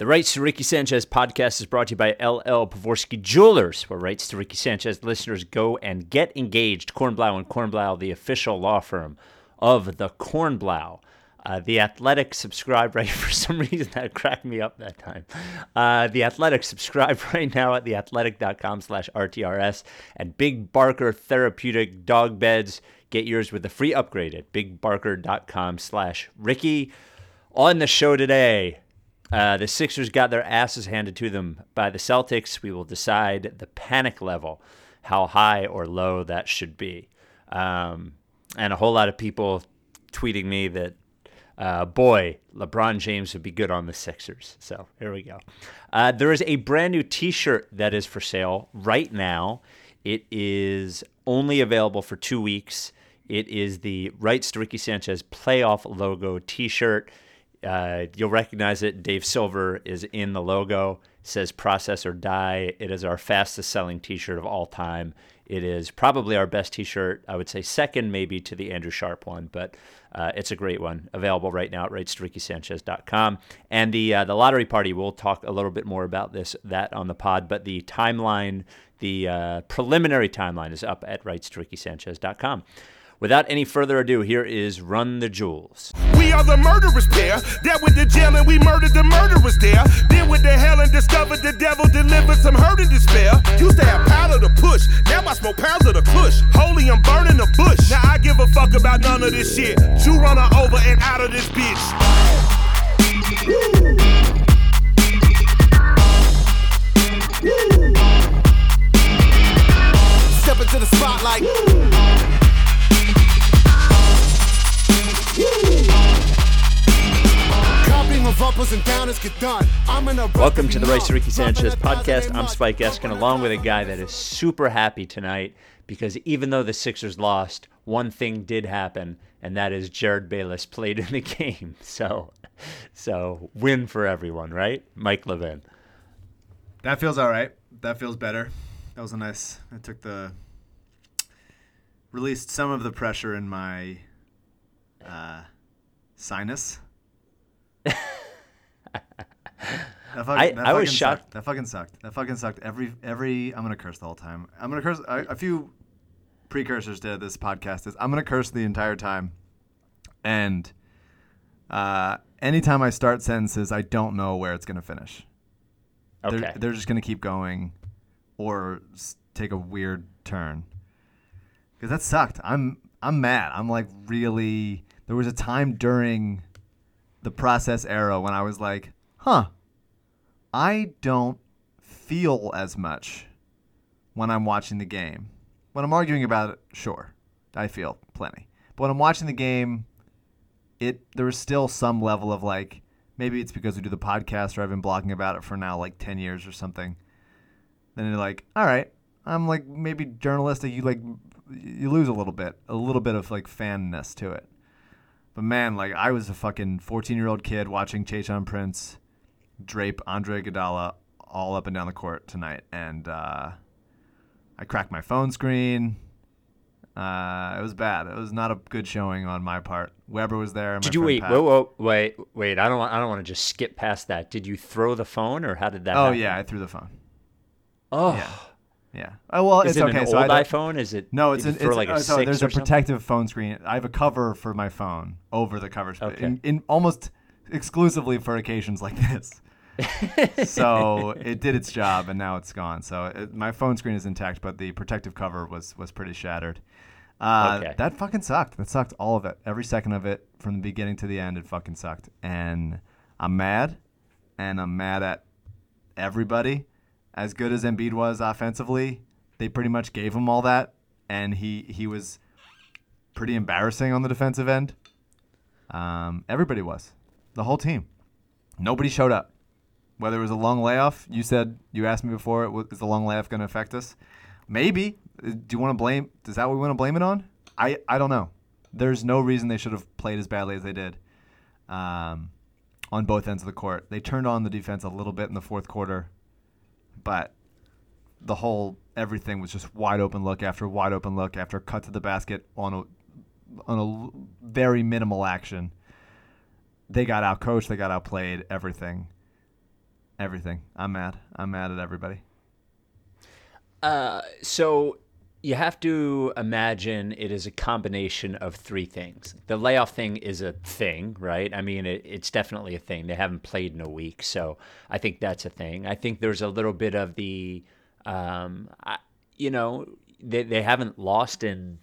The Rights to Ricky Sanchez podcast is brought to you by LL Pavorsky Jewelers, where Rights to Ricky Sanchez listeners go and get engaged. Kornblau and Kornblau, the official law firm of the Kornblau. Uh, the Athletic subscribe right for some reason that cracked me up that time. Uh, the Athletic subscribe right now at theathletic.com slash RTRS and Big Barker Therapeutic Dog Beds. Get yours with a free upgrade at bigbarker.com slash Ricky. On the show today, uh, the Sixers got their asses handed to them by the Celtics. We will decide the panic level, how high or low that should be. Um, and a whole lot of people tweeting me that, uh, boy, LeBron James would be good on the Sixers. So here we go. Uh, there is a brand new t shirt that is for sale right now. It is only available for two weeks. It is the Rights to Ricky Sanchez playoff logo t shirt. Uh, you'll recognize it. Dave Silver is in the logo. Says "Process or Die." It is our fastest selling T-shirt of all time. It is probably our best T-shirt. I would say second, maybe to the Andrew Sharp one, but uh, it's a great one. Available right now at rightstoRickySanchez.com. And the uh, the lottery party. We'll talk a little bit more about this that on the pod, but the timeline, the uh, preliminary timeline, is up at rightstoRickySanchez.com. Without any further ado, here is Run the Jewels. We are the murderers pair that with the jail and we murdered the murderers there. Then with the hell and discovered the devil delivered some hurt and despair. Used to have powder to push, now I smoke pounds of the kush. Holy, I'm burning the bush. Now I give a fuck about none of this shit. You run her over and out of this bitch. Step Welcome to the Rights to Ricky Sanchez podcast. I'm Spike Eskin, along with a guy that is super happy tonight because even though the Sixers lost, one thing did happen, and that is Jerryd Bayless played in the game. So, so win for everyone, right? Mike Levin. That feels all right. That feels better. That was a nice. I took the released some of the pressure in my uh, sinus. That fuck- I- that I was fucking shocked- Sucked. That fucking sucked. That fucking sucked. Every every I'm gonna curse the whole time. I'm gonna curse. A, a few precursors to this podcast is I'm gonna curse the entire time, and uh, anytime I start sentences, I don't know where it's gonna finish. Okay. They're, they're just gonna keep going, or take a weird turn. Because that sucked. I'm I'm mad. I'm like really. There was a time during the process era when I was like, huh, I don't feel as much when I'm watching the game. When I'm arguing about it, sure, I feel plenty. But when I'm watching the game, it there was still some level of like maybe it's because we do the podcast or I've been blogging about it for now like 10 years or something. Then you're like, all right, I'm like maybe journalistic. You like you lose a little bit, a little bit of like fanness to it. But man, like I was a fucking 14 year old kid watching Tayshaun Prince drape Andre Iguodala all up and down the court tonight, and uh, I cracked my phone screen. Uh, it was bad. It was not a good showing on my part. Weber was there. Did you wait? Pat. Whoa, whoa, wait, wait! I don't want. I don't want to just skip past that. Did you throw the phone, or how did that? Oh happen? yeah, I threw the phone. Oh, Yeah. Yeah. Oh well, is it's it okay. an so old I iPhone? Is it? No, it's an, it's like a uh, so six there's a something? protective phone screen. I have a cover for my phone over the cover Okay. in, in almost exclusively for occasions like this. So it did its job, and now it's gone. So it, my phone screen is intact, but the protective cover was was pretty shattered. Uh, Okay. That fucking sucked. That sucked. All of it. Every second of it, from the beginning to the end, it fucking sucked. And I'm mad, and I'm mad at everybody. As good as Embiid was offensively, they pretty much gave him all that, and he he was pretty embarrassing on the defensive end. Um, everybody was, the whole team. Nobody showed up. Whether it was a long layoff, you said you asked me before, is the long layoff going to affect us? Maybe. Uh, Do you want to blame? Is that what we want to blame it on? I I don't know. There's no reason they should have played as badly as they did. Um, on both ends of the court, they turned on the defense a little bit in the fourth quarter, but the whole everything was just wide open look after wide open look after cut to the basket on a on a very minimal action. They got out coached, they got outplayed, everything. Everything. I'm mad. I'm mad at everybody. Uh, so you have to imagine it is a combination of three things. The layoff thing is a thing, right? I mean, it, it's definitely a thing. They haven't played in a week, so I think that's a thing. I think there's a little bit of the, um, I, you know, they they haven't lost in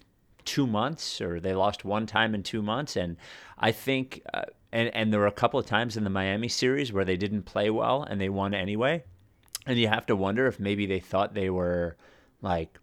two months, or they lost one time in two months, and I think, uh, and and there were a couple of times in the Miami series where they didn't play well and they won anyway, and you have to wonder if maybe they thought they were like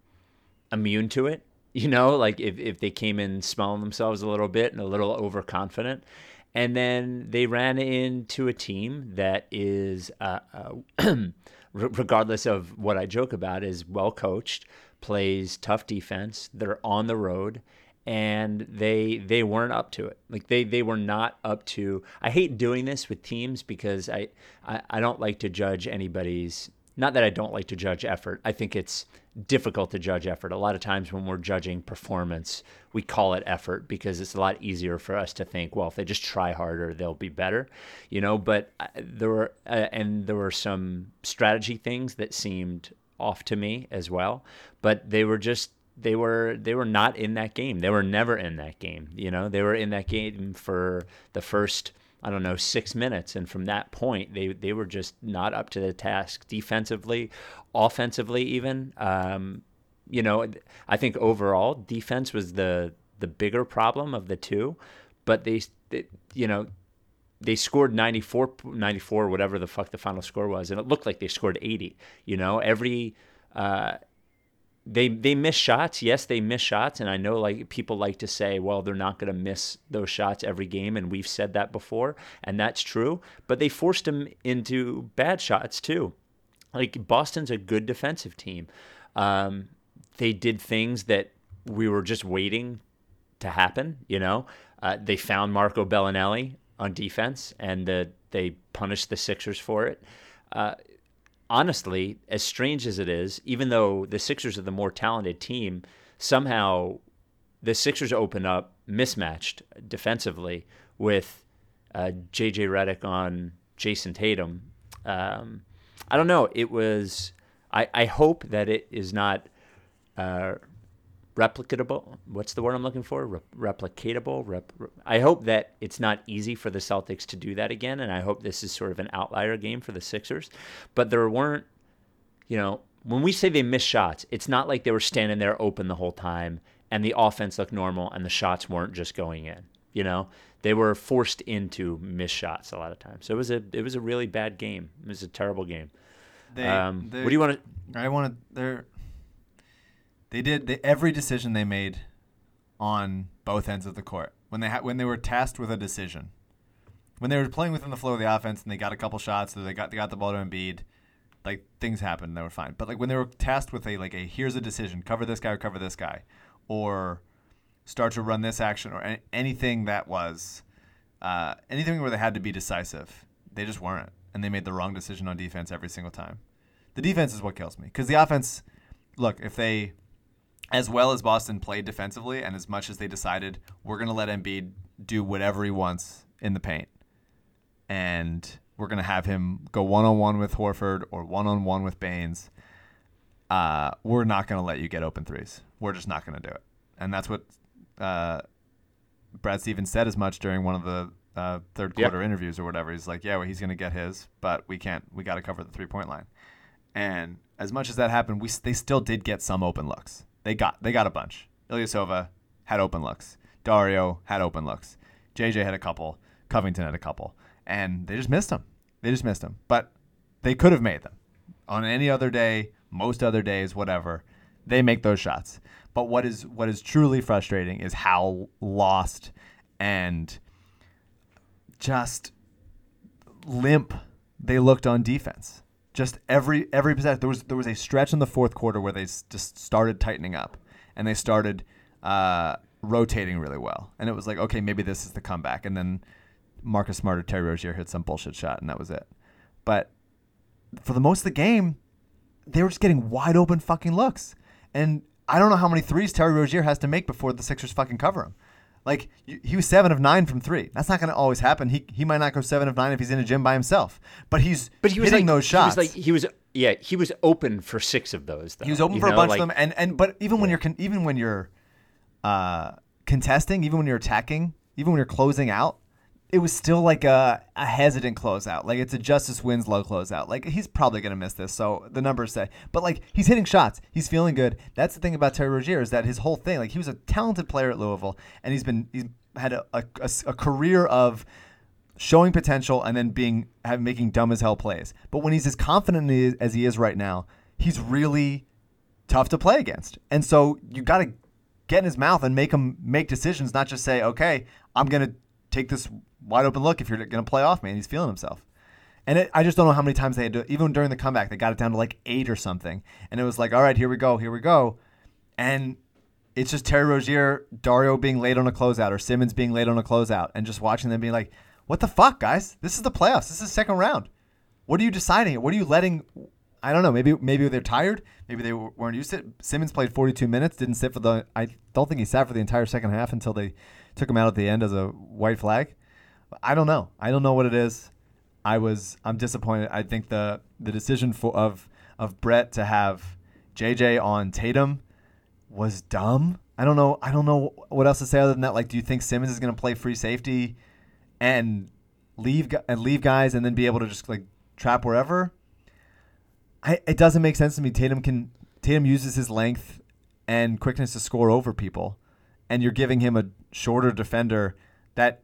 immune to it. You know, like if, if they came in smelling themselves a little bit and a little overconfident. And then they ran into a team that is, uh, uh, regardless of what I joke about, is well coached, plays tough defense. They're on the road, and they they weren't up to it. Like they they were not up to. I hate doing this with teams because I I, I don't like to judge anybody's. Not that I don't like to judge effort. I think it's difficult to judge effort. A lot of times when we're judging performance, we call it effort because it's a lot easier for us to think, well, if they just try harder, they'll be better, you know. But uh, there were uh, and there were some strategy things that seemed off to me as well, but they were just they were they were not in that game. They were never in that game, you know. They were in that game for the first I don't know, six minutes. And from that point, they, they were just not up to the task defensively, offensively, even. Um, you know, I think overall defense was the the bigger problem of the two, but they, they you know, they scored 94, 94, whatever the fuck the final score was, and it looked like they scored 80. You know, every uh, they they miss shots. Yes, they miss shots, and I know like people like to say, well, they're not going to miss those shots every game, and we've said that before, and that's true. But they forced them into bad shots too. Like Boston's a good defensive team. Um, they did things that we were just waiting to happen. You know, uh, they found Marco Belinelli on defense, and the, they punished the Sixers for it. Uh, honestly, as strange as it is, even though the Sixers are the more talented team, somehow the Sixers open up mismatched defensively with uh, JJ Redick on Jayson Tatum. Um, I don't know. It was. I, I hope that it is not uh, replicatable. What's the word I'm looking for? Re- replicatable. Rep- I hope that it's not easy for the Celtics to do that again, and I hope this is sort of an outlier game for the Sixers. But there weren't, you know, when we say they missed shots, it's not like they were standing there open the whole time and the offense looked normal and the shots weren't just going in. You know, they were forced into missed shots a lot of times. So it was a it was a really bad game. It was a terrible game. They, Um, what do you want to? I want to. They're. They did every decision they made on both ends of the court when they ha- when they were tasked with a decision. When they were playing within the flow of the offense and they got a couple shots, or they got they got the ball to Embiid, like things happened, and they were fine. But like when they were tasked with a like a here's a decision, cover this guy or cover this guy, or start to run this action or a- anything that was uh, anything where they had to be decisive, they just weren't, and they made the wrong decision on defense every single time. The defense is what kills me because the offense. Look, if they, as well as Boston played defensively, and as much as they decided we're going to let Embiid do whatever he wants in the paint, and we're going to have him go one on one with Horford or one on one with Baynes, uh, we're not going to let you get open threes. We're just not going to do it, and that's what uh, Brad Stevens said as much during one of the uh, third quarter interviews or whatever. He's like, yeah, well, he's going to get his, but we can't. We got to cover the three point line. And as much as that happened, we they still did get some open looks. They got they got a bunch. Ilyasova had open looks. Dario had open looks. JJ had a couple. Covington had a couple, and they just missed them. They just missed them. But they could have made them on any other day, most other days, whatever. They make those shots. But what is what is truly frustrating is how lost and just limp they looked on defense. Just every every possession. There was there was a stretch in the fourth quarter where they just started tightening up and they started uh, rotating really well. And it was like, okay, maybe this is the comeback. And then Marcus Smart or Terry Rozier hit some bullshit shot, and that was it. But for the most of the game, they were just getting wide open fucking looks. And I don't know how many threes Terry Rozier has to make before the Sixers fucking cover him. Like he was seven of nine from three. That's not going to always happen. He he might not go seven of nine if he's in a gym by himself. But he's But he was hitting like, those shots. He was like he was yeah he was open for six of those. Though, He was open you for a bunch like- of them, and and but even when you're con- even when you're uh, contesting, even when you're attacking, even when you're closing out, it was still like a, a hesitant closeout. Like it's a Justice Winslow closeout. Like he's probably gonna miss this, so the numbers say. But like he's hitting shots, he's feeling good. That's the thing about Terry Rozier is that his whole thing, like he was a talented player at Louisville, and he's been he's had a career of showing potential and then being have, making dumb as hell plays. But when he's as confident as he is right now, he's really tough to play against. And so you got to get in his mouth and make him make decisions, not just say, "Okay, I'm to take this wide open look if you're going to play off me." And he's feeling himself. And it, I just don't know how many times they had to, even during the comeback, they got it down to like eight or something. And it was like, all right, here we go, here we go. And it's just Terry Rozier, Dario being late on a closeout, or Simmons being late on a closeout, and just watching them being like, what the fuck, guys? This is the playoffs. This is the second round. What are you deciding? What are you letting? I don't know. Maybe maybe they're tired. Maybe they weren't used to it. Simmons played 42 minutes. Didn't sit for the. I don't think he sat for the entire second half until they took him out at the end as a white flag. I don't know. I don't know what it is. I was. I'm disappointed. I think the the decision for of of Brett to have JJ on Tatum was dumb. I don't know. I don't know what else to say other than that. Like, do you think Simmons is going to play free safety and leave and leave guys and then be able to just like trap wherever? I, it doesn't make sense to me. Tatum can Tatum uses his length and quickness to score over people, and you're giving him a shorter defender that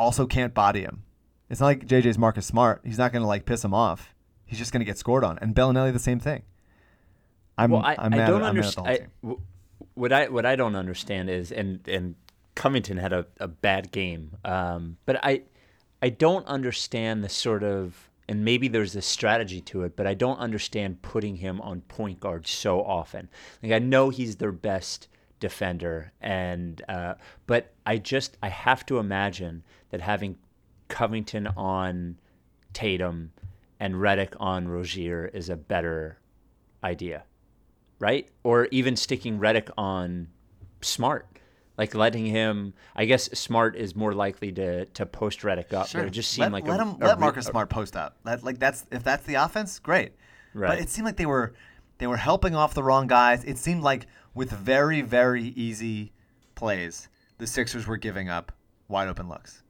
also can't body him. It's not like JJ's Marcus Smart. He's not going to like piss him off. He's just going to get scored on. And Belinelli the same thing. I'm, Well, I, I'm I mad don't at, I'm mad at the understand. whole team. w- What I what I don't understand is, and and Covington had a, a bad game, um, but I I don't understand the sort of, and maybe there's a strategy to it, but I don't understand putting him on point guard so often. Like I know he's their best defender, and uh, but I just I have to imagine that having Covington on Tatum and Redick on Rozier is a better idea right? Or even sticking Redick on Smart, like letting him. I guess Smart is more likely to to post Redick up. But it just seemed let, like let a, him a let Marcus a- Smart post up. That, like that's if that's the offense, great. Right. But it seemed like they were they were helping off the wrong guys. It seemed like with very very easy plays, the Sixers were giving up wide open looks,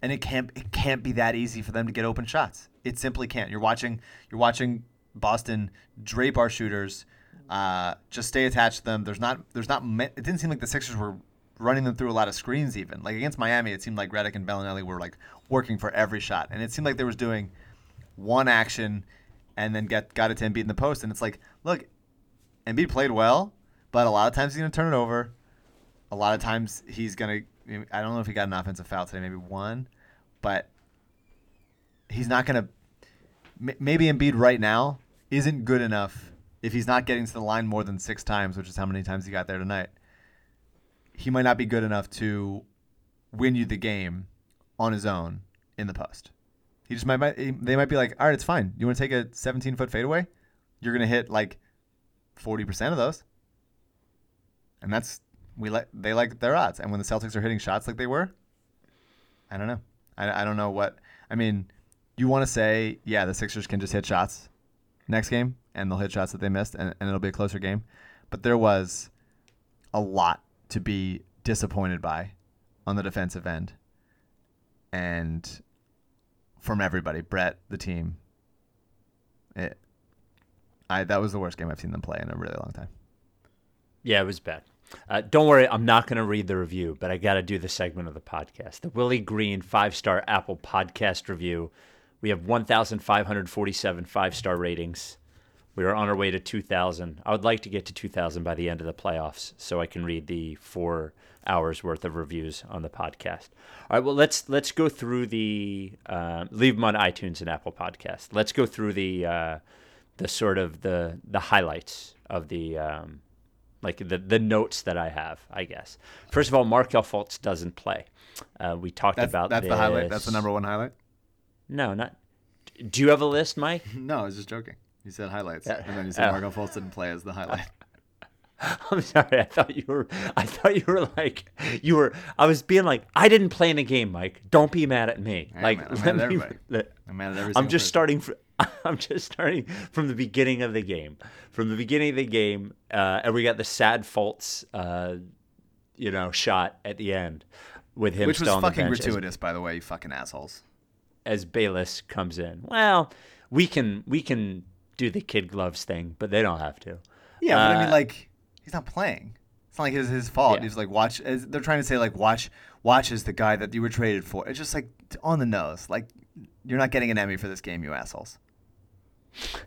and it can't it can't be that easy for them to get open shots. It simply can't. You're watching you're watching Boston drape our shooters. Uh, just stay attached to them. There's not there's not it didn't seem like the Sixers were running them through a lot of screens even. Like against Miami, it seemed like Redick and Belinelli were like working for every shot, and it seemed like they was doing one action and then get got it to Embiid in the post. And it's like, look, Embiid played well, but a lot of times he's gonna turn it over. A lot of times he's gonna. I don't know if he got an offensive foul today, maybe one, but he's not gonna. m- Maybe Embiid right now isn't good enough if he's not getting to the line more than six times, which is how many times he got there tonight. He might not be good enough to win you the game on his own in the post. Just might, might eh, they might be like, all right, it's fine. You want to take a 17 foot fadeaway? You're gonna hit like 40 percent of those, and that's we like they like their odds. And when the Celtics are hitting shots like they were, I don't know. I, I don't know what I mean. You want to say, yeah, the Sixers can just hit shots next game, and they'll hit shots that they missed, and, and it'll be a closer game. But there was a lot to be disappointed by on the defensive end, and from everybody, Brett, the team. It, I that was the worst game I've seen them play in a really long time. Yeah, it was bad. Uh, don't worry, I'm not going to read the review, but I got to do the segment of the podcast. The Willie Green five star Apple podcast review. We have 1,547 five star ratings. We are on our way to 2,000. I would like to get to 2,000 by the end of the playoffs so I can read the four hours worth of reviews on the podcast. All right, well let's let's go through the uh, leave them on iTunes and Apple Podcast. Let's go through the uh, the sort of the the highlights of the um, like the the notes that I have, I guess. First of all, Markelle Fultz doesn't play. Uh, we talked That's about that's the highlight. That's the number one highlight. No, not. Do you have a list, Mike? No, I was just joking. You said highlights, Yeah. and then you said Marco Fultz didn't play as the highlight. I'm sorry. I thought you were. I thought you were like you were. I was being like, I didn't play in the game, Mike. Don't be mad at me. I am like, mad- I'm mad at me- everybody. I'm mad at every I'm just person. starting. Fr- I'm just starting from the beginning of the game. From the beginning of the game, uh, and we got the sad Fultz, uh, you know, shot at the end with him Which was still on the fucking bench as- gratuitous, by the way, you fucking assholes. as Bayless comes in. Well, we can we can do the kid gloves thing, but they don't have to. Yeah, but I mean, Uh, like, he's not playing. It's not like his his fault. Yeah. He's like, watch. They're trying to say like, watch, watch is the guy that you were traded for. It's just like on the nose. Like, you're not getting an Emmy for this game, you assholes.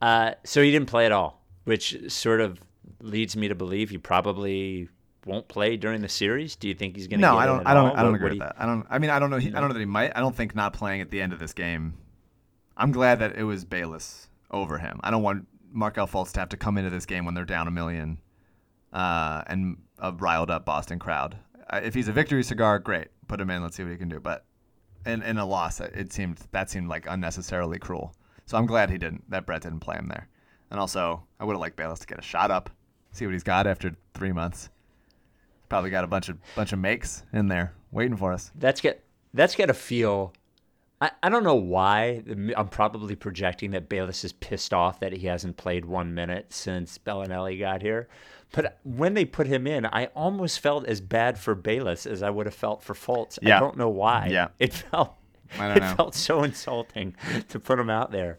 Uh, so he didn't play at all, which sort of leads me to believe he probably won't play during the series. Do you think he's going to? No, I don't. I don't. all? I don't agree with that. I don't. I mean, I don't know. He, I don't know that he might. I don't think not playing at the end of this game. I'm glad that it was Bayless over him. I don't want Markelle Fultz to have to come into this game when they're down a million, uh, and a riled up Boston crowd. Uh, if he's a victory cigar, great. Put him in. Let's see what he can do. But in in a loss, it seemed that seemed like unnecessarily cruel. So I'm glad he didn't. That Brett didn't play him there. And also, I would have liked Bayless to get a shot up, see what he's got after three months. Probably got a bunch of bunch of makes in there waiting for us. That's get that's got to feel. I, I don't know why. I'm probably projecting that Bayless is pissed off that he hasn't played one minute since Belinelli got here. But when they put him in, I almost felt as bad for Bayless as I would have felt for Fultz. Yeah. I don't know why. Yeah. It felt I don't it know. felt so insulting to put him out there.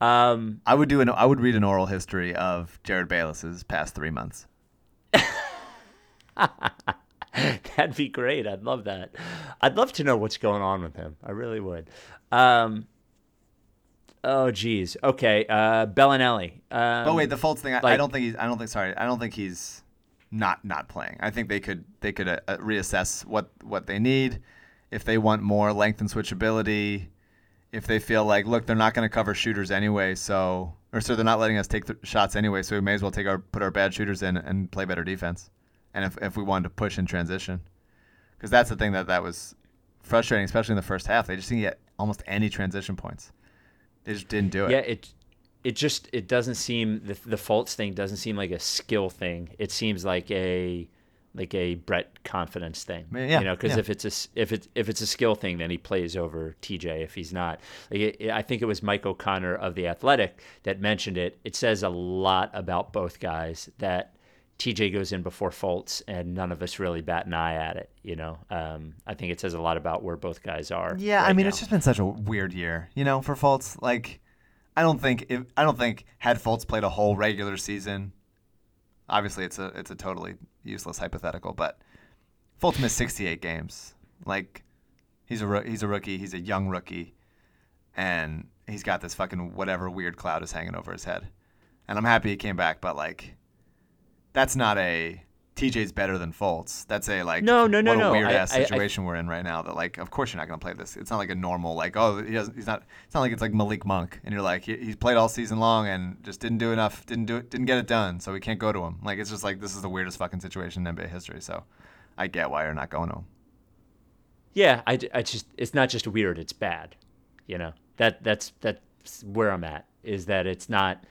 Um, I would do an I would read an oral history of Jerryd Bayless's past three months. That'd be great. I'd love that. I'd love to know what's going on with him. I really would. Um, oh, geez. Okay. Uh, Belinelli. Um, But wait, the Fultz thing. I, I don't think he's. I don't think. Sorry, I don't think he's not not playing. I think they could they could uh, uh, reassess what what they need if they want more length and switchability. If they feel like, look, they're not going to cover shooters anyway, so or so they're not letting us take the shots anyway, so we may as well take our put our bad shooters in and play better defense. And if if we wanted to push in transition, because that's the thing that that was frustrating, especially in the first half. They just didn't get almost any transition points. They just didn't do it. Yeah, it it just it doesn't seem the the Fultz thing doesn't seem like a skill thing. It seems like a like a Brett confidence thing. Yeah, you know, because yeah. if it's a if it's if it's a skill thing, then he plays over TJ. If he's not, like it, I think it was Mike O'Connor of the Athletic that mentioned it. It says a lot about both guys that. TJ goes in before Fultz, and none of us really bat an eye at it. You know, um, I think it says a lot about where both guys are. Yeah, I mean, now. it's just been such a weird year, you know, for Fultz. Like, I don't think if I don't think had Fultz played a whole regular season, obviously it's a it's a totally useless hypothetical, but Fultz missed 68 games. Like, he's a he's a rookie, he's a young rookie, and he's got this fucking whatever weird cloud is hanging over his head. And I'm happy he came back, but like, that's not a TJ's better than Fultz. That's a like No, no, no, what a no. weird I- ass I- I- situation we're in right now. That like, of course you're not gonna play this. It's not like a normal like, oh, he doesn't. He's not. It's not like it's like Malik Monk, and you're like, he, he's played all season long and just didn't do enough. Didn't do it. Didn't get it done. So we can't go to him. Like it's just like this is the weirdest fucking situation in NBA history. So I get why you're not going to him. Yeah, I, I just it's not just weird, it's bad. You know. That that's that's where I'm at is that it's not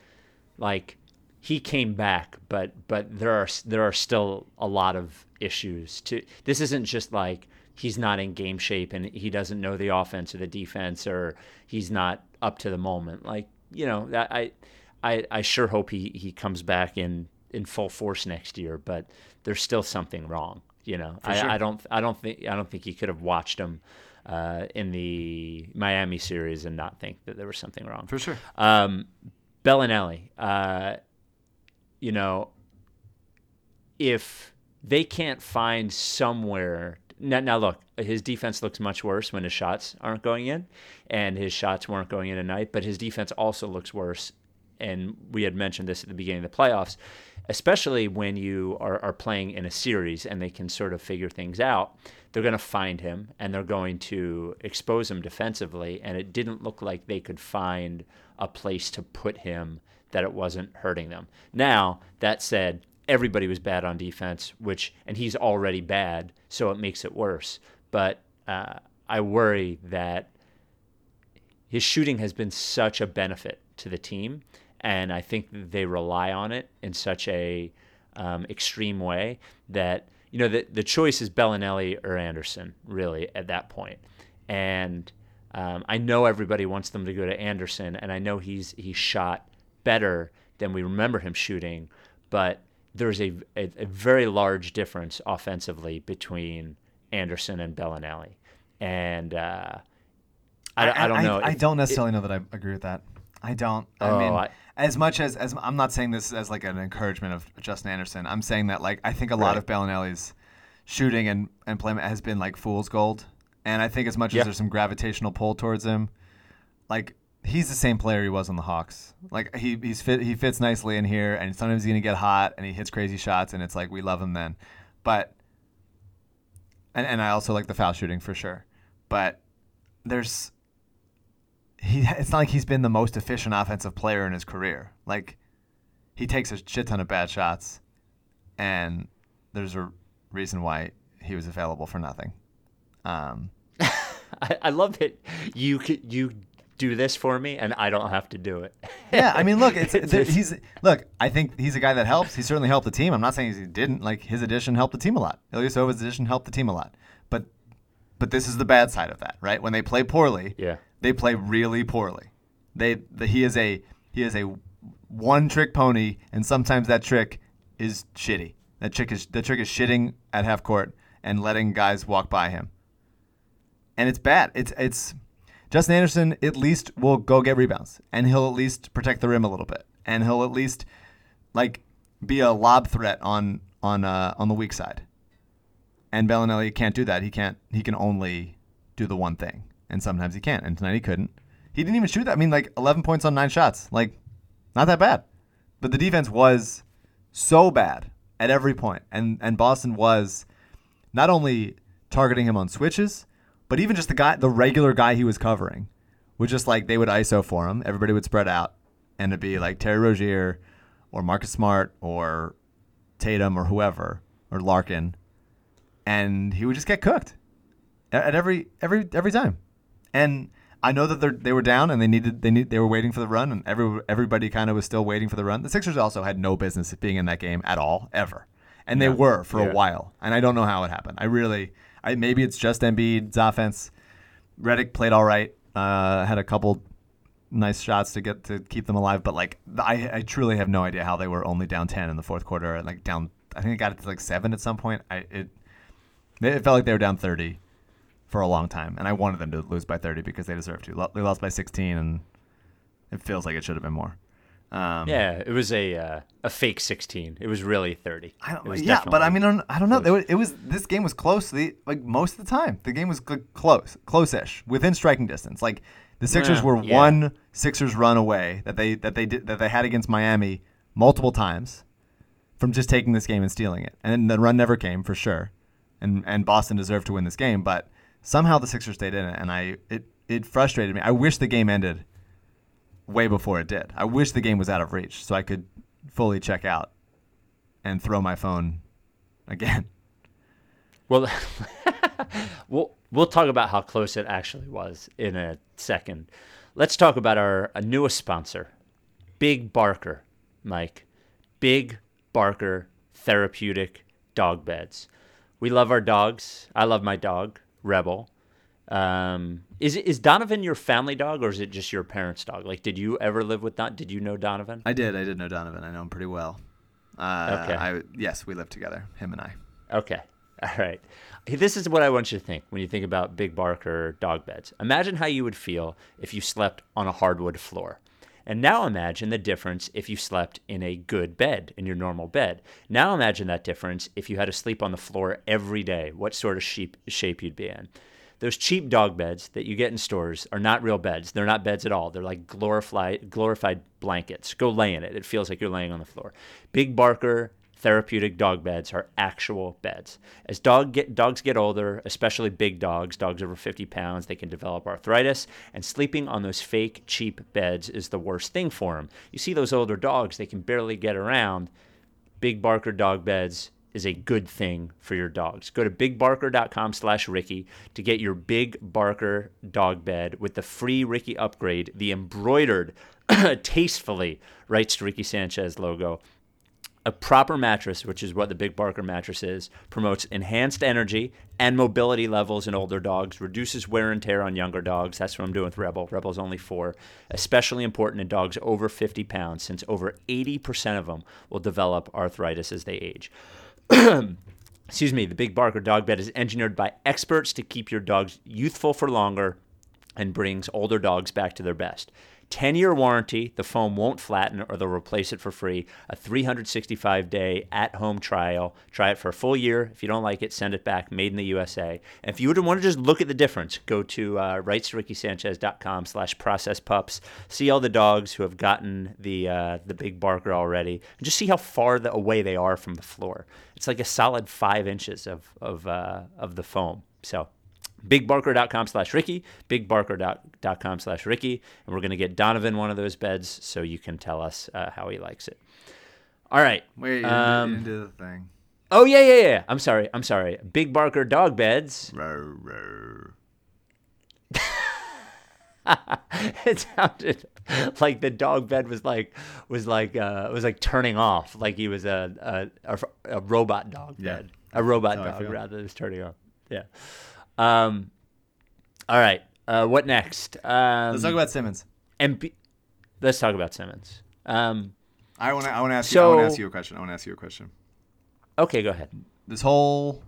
like he came back, but but there are there are still a lot of issues to this isn't just like he's not in game shape and he doesn't know the offense or the defense or he's not up to the moment. Like, you know, I I I sure hope he he comes back in in full force next year, but there's still something wrong. You know, I, sure. I don't I don't think I don't think you could have watched him uh, in the Miami series and not think that there was something wrong. For sure. Um, Belinelli, uh, you know, if they can't find somewhere. Now, now, look, his defense looks much worse when his shots aren't going in, and his shots weren't going in tonight, but his defense also looks worse. And we had mentioned this at the beginning of the playoffs, especially when you are, are playing in a series and they can sort of figure things out. They're going to find him and they're going to expose him defensively. And it didn't look like they could find a place to put him that it wasn't hurting them. Now, that said, everybody was bad on defense, which, and he's already bad, so it makes it worse. But uh, I worry that his shooting has been such a benefit to the team, and I think they rely on it in such a um, extreme way that you know the the choice is Belinelli or Anderson really at that point. and um, I know everybody wants them to go to Anderson, and I know he's he shot better than we remember him shooting, but there's a, a, a very large difference offensively between Anderson and Belinelli, and uh, I, I, don't know. I, don't necessarily it, know that I agree with that. I don't. I oh, mean, I, as much as as I'm not saying this as like an encouragement of Justin Anderson. I'm saying that like I think a lot right. of Belinelli's shooting and and play has been like fool's gold, and I think as much yeah. as there's some gravitational pull towards him, like he's the same player he was on the Hawks. Like he he's fit he fits nicely in here, and sometimes he's gonna get hot and he hits crazy shots, and it's like we love him then. But and and I also like the foul shooting for sure. But there's he it's not like he's been the most efficient offensive player in his career. Like he takes a shit ton of bad shots, and there's a reason why he was available for nothing. Um, I, I love that you could you do this for me and I don't have to do it. yeah, I mean, look, it's, it's, he's look. I think he's a guy that helps. He certainly helped the team. I'm not saying he didn't. Like his addition helped the team a lot. Ilyasova's addition helped the team a lot. But but this is the bad side of that, right? When they play poorly, yeah, they play really poorly. They the, he is a he is a one trick pony, and sometimes that trick is shitty. That trick is that trick is shitting at half court and letting guys walk by him, and it's bad. It's it's Justin Anderson at least will go get rebounds, and he'll at least protect the rim a little bit, and he'll at least like be a lob threat on on uh, on the weak side. And Belinelli can't do that. He can't. He can only do the one thing, and sometimes he can't. And tonight he couldn't. He didn't even shoot that. I mean, like 11 points on nine shots. Like, not that bad. But the defense was so bad at every point, and and Boston was not only targeting him on switches, but even just the guy, the regular guy he was covering, was just like they would ISO for him. Everybody would spread out, and it'd be like Terry Rozier, or Marcus Smart, or Tatum, or whoever, or Larkin, and he would just get cooked at every every every time. And I know that they they were down and they needed they need they were waiting for the run, and every everybody kind of was still waiting for the run. The Sixers also had no business being in that game at all ever, and they were for yeah. a while. And I don't know how it happened. I really I, maybe it's just Embiid's offense. Redick played all right. Uh, had a couple nice shots to get to keep them alive, but like I, I truly have no idea how they were only down ten in the fourth quarter like down. I think it got it to like seven at some point. I it it felt like they were down thirty for a long time, and I wanted them to lose by thirty because they deserved to. They lost by sixteen, and it feels like it should have been more. Um, yeah, it was a uh, a fake 16. It was really 30. I don't, yeah, but I mean, I don't know. It was, it was, this game was close. The, like most of the time, the game was close, close-ish, within striking distance. Like the Sixers were yeah. one Sixers run away that they that they did that they had against Miami multiple times from just taking this game and stealing it, and the run never came for sure. And and Boston deserved to win this game, but somehow the Sixers stayed in it, and I it it frustrated me. I wish the game ended way before it did. I wish the game was out of reach so I could fully check out and throw my phone again. Well, we'll we'll talk about how close it actually was in a second. Let's talk about our newest sponsor, Big Barker, Mike. Big Barker Therapeutic Dog Beds. We love our dogs. I love my dog, Rebel. Um, is is Donovan your family dog or is it just your parents' dog? Like, did you ever live with Don? Did you know Donovan? I did. I did know Donovan. I know him pretty well. Uh, okay. I, yes, we lived together, him and I. Okay. All right. This is what I want you to think when you think about Big Barker dog beds. Imagine how you would feel if you slept on a hardwood floor. And now imagine the difference if you slept in a good bed, in your normal bed. Now imagine that difference if you had to sleep on the floor every day, what sort of shape, shape you'd be in those cheap dog beds that you get in stores are not real beds. They're not beds at all. They're like glorified glorified blankets. Go lay in it. It feels like you're laying on the floor. Big Barker therapeutic dog beds are actual beds. As dog get, dogs get older, especially big dogs, dogs over 50 pounds, they can develop arthritis, and sleeping on those fake cheap beds is the worst thing for them. You see those older dogs, they can barely get around. Big Barker dog beds is a good thing for your dogs. Go to bigbarker.com slash Ricky to get your Big Barker dog bed with the free Ricky upgrade, the embroidered, tastefully Rights to Ricky Sanchez logo. A proper mattress, which is what the Big Barker mattress is, promotes enhanced energy and mobility levels in older dogs, reduces wear and tear on younger dogs. That's what I'm doing with Rebel. Rebel's only four. Especially important in dogs over 50 pounds, since over 80% of them will develop arthritis as they age. Excuse me, the Big Barker dog bed is engineered by experts to keep your dogs youthful for longer and brings older dogs back to their best. 10 year warranty, the foam won't flatten or they'll replace it for free. A 365 day at home trial. Try it for a full year. If you don't like it, send it back. Made in the USA. And if you would want to just look at the difference, go to uh, rightstorickysanchez.com slash process pups. See all the dogs who have gotten the, uh, the big barker already. And just see how far the, away they are from the floor. It's like a solid five inches of, of, uh, of the foam. So bigbarker.com slash Ricky, bigbarker.com slash Ricky. And we're going to get Donovan one of those beds so you can tell us uh, how he likes it. All right. Wait, you Um, didn't do the thing. Oh, yeah, yeah, yeah. I'm sorry. I'm sorry. Big Barker dog beds. Row, row. it sounded like the dog bed was like was like uh was like turning off like he was a a, a, a robot dog Yeah. bed a robot That's dog rather than turning off yeah um all right uh what next um Let's talk about Simmons. and be, let's talk about Simmons um I want to. I want to ask you. I want to ask you a question. I want to ask you a question. okay go ahead This whole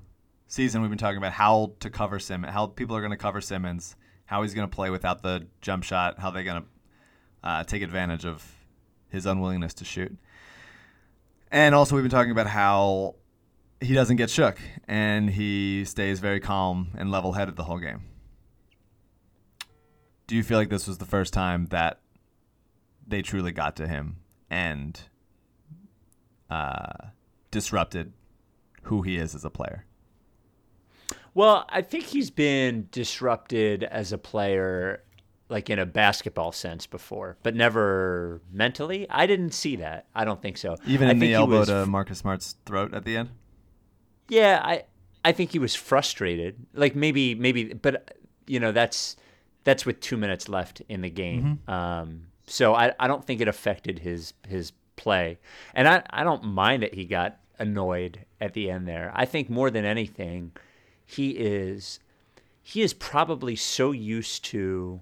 season, we've been talking about how to cover Simmons, how people are going to cover Simmons, how he's going to play without the jump shot, how they're going to uh, take advantage of his unwillingness to shoot. And also, we've been talking about how he doesn't get shook and he stays very calm and level headed the whole game. Do you feel like this was the first time that they truly got to him and uh, disrupted who he is as a player? Well, I think he's been disrupted as a player, like in a basketball sense before, but never mentally. I didn't see that. I don't think so. Even I in the elbow was- to Marcus Smart's throat at the end? Yeah, I I think he was frustrated. Like maybe maybe, but you know that's that's with two minutes left in the game. Um, so I I don't think it affected his his play, and I I don't mind that he got annoyed at the end there. I think more than anything, he is he is probably so used to.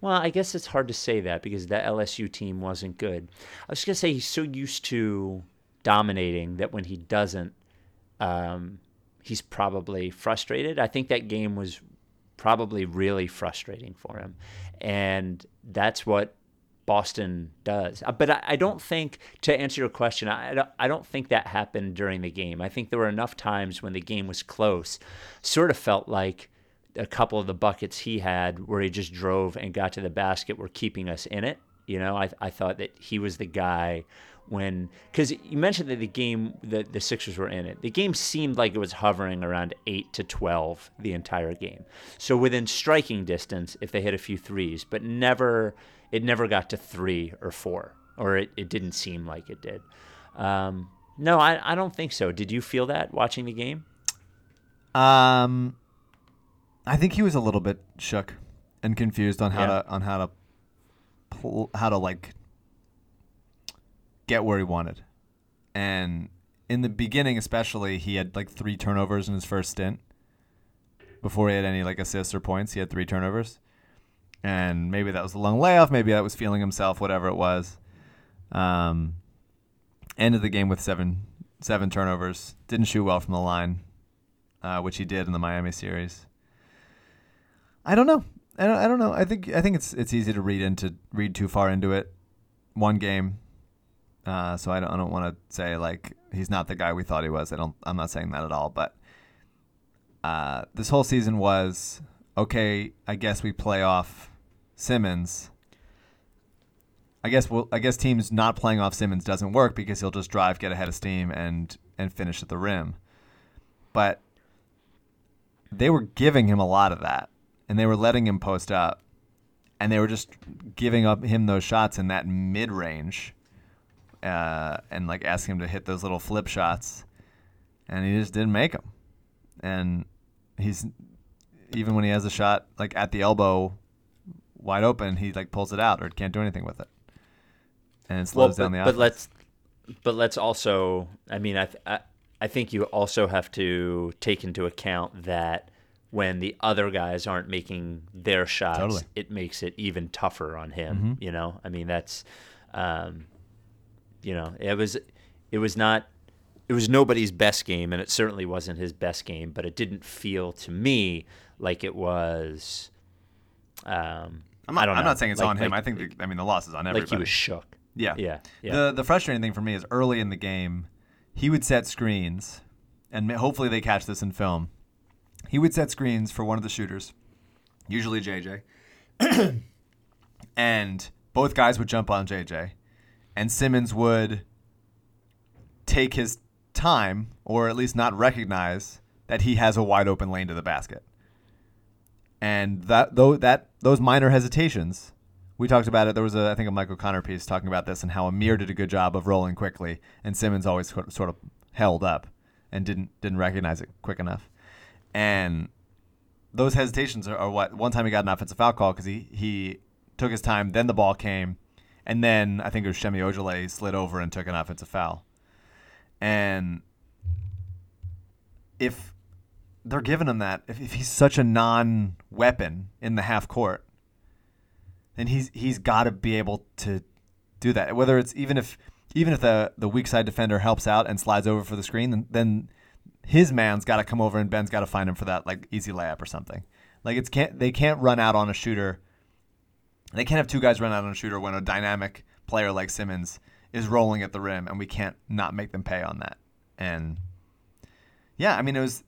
Well, I guess it's hard to say that because that LSU team wasn't good. I was gonna say he's so used to dominating that when he doesn't, um, he's probably frustrated. I think that game was probably really frustrating for him, and that's what Boston does. Uh, But I, I don't think, to answer your question, I, don't- I don't think that happened during the game. I think there were enough times when the game was close, sort of felt like a couple of the buckets he had where he just drove and got to the basket were keeping us in it. You know, I, I thought that he was the guy when because you mentioned that the game that the Sixers were in it. The game seemed like it was hovering around eight to twelve the entire game. So within striking distance if they hit a few threes, but never it never got to three or four. Or it, it didn't seem like it did. Um, no, I, I don't think so. Did you feel that watching the game? Um, I think he was a little bit shook and confused on how Yeah. to on how to pull, how to like get where he wanted. And in the beginning, especially, he had like three turnovers in his first stint. Before he had any like assists or points, he had three turnovers. And maybe that was a long layoff. Maybe that was feeling himself. Whatever it was. Um, ended the game with seven seven turnovers. Didn't shoot well from the line uh, which he did in the Miami series. I don't know. I don't, I don't know. I think I think it's it's easy to read into read too far into it. One game, uh, so I don't I don't want to say like he's not the guy we thought he was. I don't. I'm not saying that at all. But uh, this whole season was okay. I guess we play off Simmons. I guess we'll, I guess teams not playing off Simmons doesn't work because he'll just drive, get ahead of steam, and and finish at the rim. But they were giving him a lot of that, and they were letting him post up, and they were just giving up him those shots in that mid range, uh, and like asking him to hit those little flip shots, and he just didn't make them. And he's even when he has a shot like at the elbow, wide open, he like pulls it out or can't do anything with it, and it slows but, down the but offense. let's but let's also. I mean, I, th- I I think you also have to take into account that when the other guys aren't making their shots, Totally. it makes it even tougher on him. You know, I mean, that's, um, you know, it was it was not it was nobody's best game, and it certainly wasn't his best game. But it didn't feel to me like it was. Um, I'm not, I don't I'm not saying it's like- on him. like- I think the, I mean the loss is on everybody. like he was shook. Yeah. Yeah, yeah. The the frustrating thing for me is early in the game, he would set screens, and hopefully they catch this in film. He would set screens for one of the shooters, usually JJ, and both guys would jump on JJ, and Simmons would take his time, or at least not recognize that he has a wide open lane to the basket. And that though that those minor hesitations, we talked about it. There was a I think a Michael Connor piece talking about this and how Amir did a good job of rolling quickly, and Simmons always sort of- held up and didn't didn't recognize it quick enough. And those hesitations are, are what one time he got an offensive foul call because he he took his time, then the ball came, and then I think it was Semi Ojeleye slid over and took an offensive foul. And if they're giving him that, if, if he's such a non-weapon in the half court, then he's he's got to be able to do that. Whether it's even if even if the the weak side defender helps out and slides over for the screen, then, then his man's got to come over and Ben's got to find him for that like easy layup or something. Like it's can't they can't run out on a shooter. They can't have two guys run out on a shooter when a dynamic player like Simmons is rolling at the rim, and we can't not make them pay on that. And yeah, I mean it was.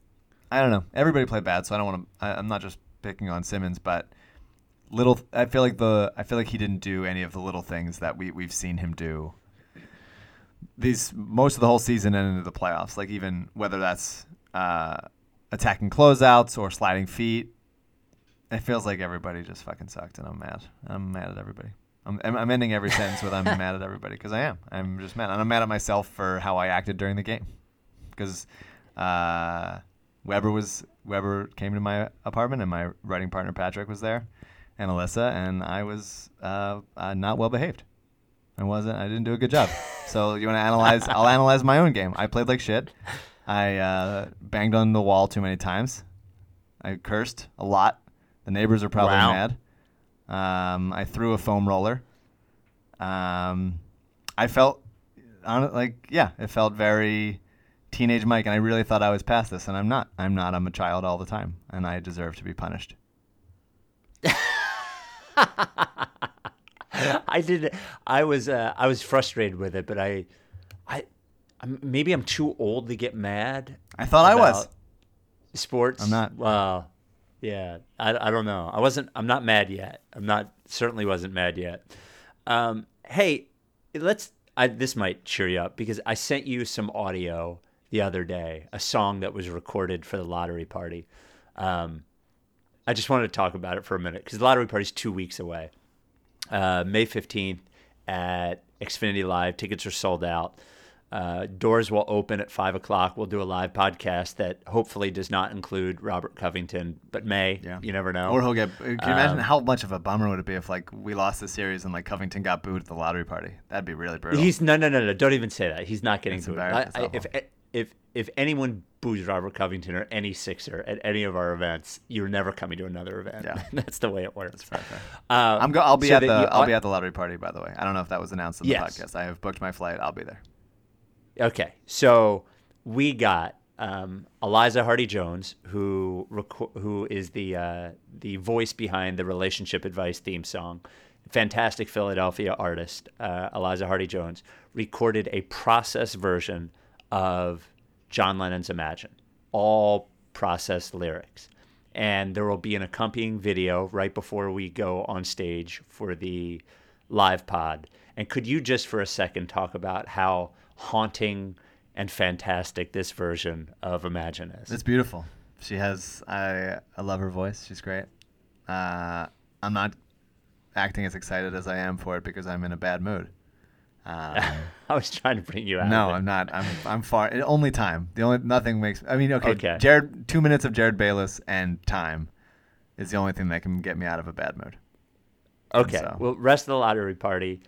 I don't know. Everybody played bad, so I don't want to. I'm not just picking on Simmons, but little. I feel like the. I feel like he didn't do any of the little things that we we've seen him do. These most of the whole season and into the playoffs, like even whether that's uh, attacking closeouts or sliding feet, it feels like everybody just fucking sucked, and I'm mad. I'm mad at everybody. I'm, I'm ending every sentence with I'm mad at everybody because I am. I'm just mad, and I'm mad at myself for how I acted during the game because uh, Weber was Weber came to my apartment and my writing partner Patrick was there, and Alyssa, and I was uh, uh, not well behaved. I wasn't. I didn't do a good job. so you want to analyze? I'll analyze my own game. I played like shit. I uh, banged on the wall too many times. I cursed a lot. The neighbors are probably Wow. mad. Um, I threw a foam roller. Um, I felt on like yeah, it felt very teenage Mike, and I really thought I was past this, and I'm not. I'm not. I'm a child all the time, and I deserve to be punished. I did. I was. Uh, I was frustrated with it, but I, I, maybe I'm too old to get mad. I thought I was. Sports. I'm not. Well, yeah. I, I don't know. I wasn't. I'm not mad yet. I'm not. Certainly wasn't mad yet. Um, hey, let's. I, this might cheer you up because I sent you some audio the other day, a song that was recorded for the lottery party. Um, I just wanted to talk about it for a minute because the lottery party's two weeks away. Uh, May 15th at Xfinity Live. Tickets are sold out. Uh, doors will open at 5 o'clock. We'll do a live podcast that hopefully does not include Robert Covington, but may. Yeah. You never know. Or he'll get. Can you imagine Um, how much of a bummer would it be if like we lost the series and like Covington got booed at the lottery party? That'd be really brutal. He's no, no, no, no. Don't even say that. He's not getting It's booed. I- I- if if if anyone boos Robert Covington or any Sixer at any of our events, you're never coming to another event. Yeah. That's the way it works. fair, fair. Uh, I'm go. I'll be so at the. you- I'll be at the lottery party. By the way, I don't know if that was announced in the Yes. podcast. I have booked my flight. I'll be there. Okay, so we got um, Eliza Hardy Jones, who reco- who is the uh, the voice behind the relationship advice theme song. Fantastic Philadelphia artist, uh, Eliza Hardy Jones, recorded a process version of John Lennon's Imagine, all processed lyrics. And there will be an accompanying video right before we go on stage for the live pod. And could you just for a second talk about how haunting and fantastic this version of Imagine is? It's beautiful. She has. I. I love her voice. She's great. Uh, I'm not acting as excited as I am for it because I'm in a bad mood. Um, I was trying to bring you out. no. I'm not. I'm. I'm far. Only time. The only nothing makes. I mean, okay. Okay. Jared. Two minutes of Jerryd Bayless and time is the only thing that can get me out of a bad mood. Okay. so- Well, rest of the lottery party.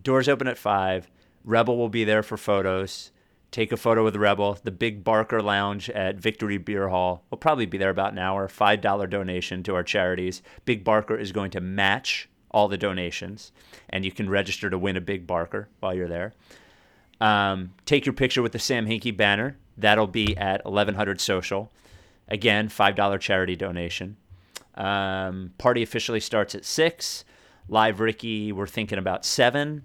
Doors open at five. Rebel will be there for photos. Take a photo with Rebel. The Big Barker Lounge at Victory Beer Hall will probably be there about an hour. $5 donation to our charities. Big Barker is going to match all the donations, and you can register to win a Big Barker while you're there. Um, take your picture with the Sam Hinkie banner. That'll be at 1100 Social. Again, $5 charity donation. Um, party officially starts at 6. Live Ricky, we're thinking about 7.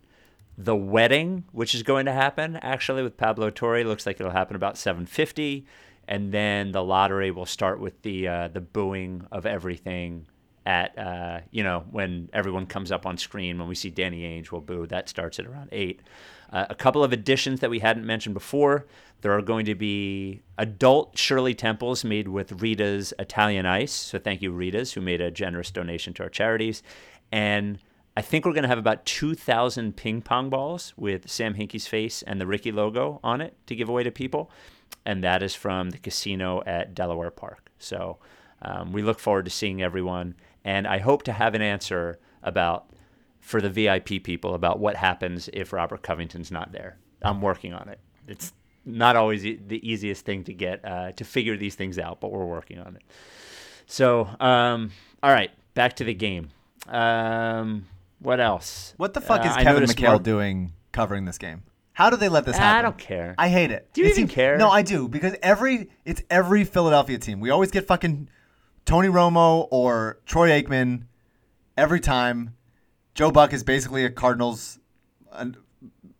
The wedding, which is going to happen actually with Pablo Torre, looks like it'll happen about 7:50, and then the lottery will start with the uh, the booing of everything at uh, you know when everyone comes up on screen when we see Danny Ainge will boo. That starts at around eight. Uh, a couple of additions that we hadn't mentioned before. There are going to be adult Shirley Temples made with Rita's Italian Ice. So thank you, Rita's, who made a generous donation to our charities. And I think we're going to have about 2,000 ping pong balls with Sam Hinkie's face and the Ricky logo on it to give away to people. And that is from the casino at Delaware Park. So um, we look forward to seeing everyone. And I hope to have an answer about, for the VIP people, about what happens if Robert Covington's not there. I'm working on it. It's not always the easiest thing to get uh, to figure these things out, but we're working on it. So, um, all right, back to the game. Um, what else? What the fuck Uh, is Kevin McHale Mark- doing covering this game? How do they let this happen? I don't care. I hate it. Do you It even seems- care? No, I do because every it's every Philadelphia team. We always get fucking Tony Romo or Troy Aikman every time. Joe Buck is basically a Cardinals uh,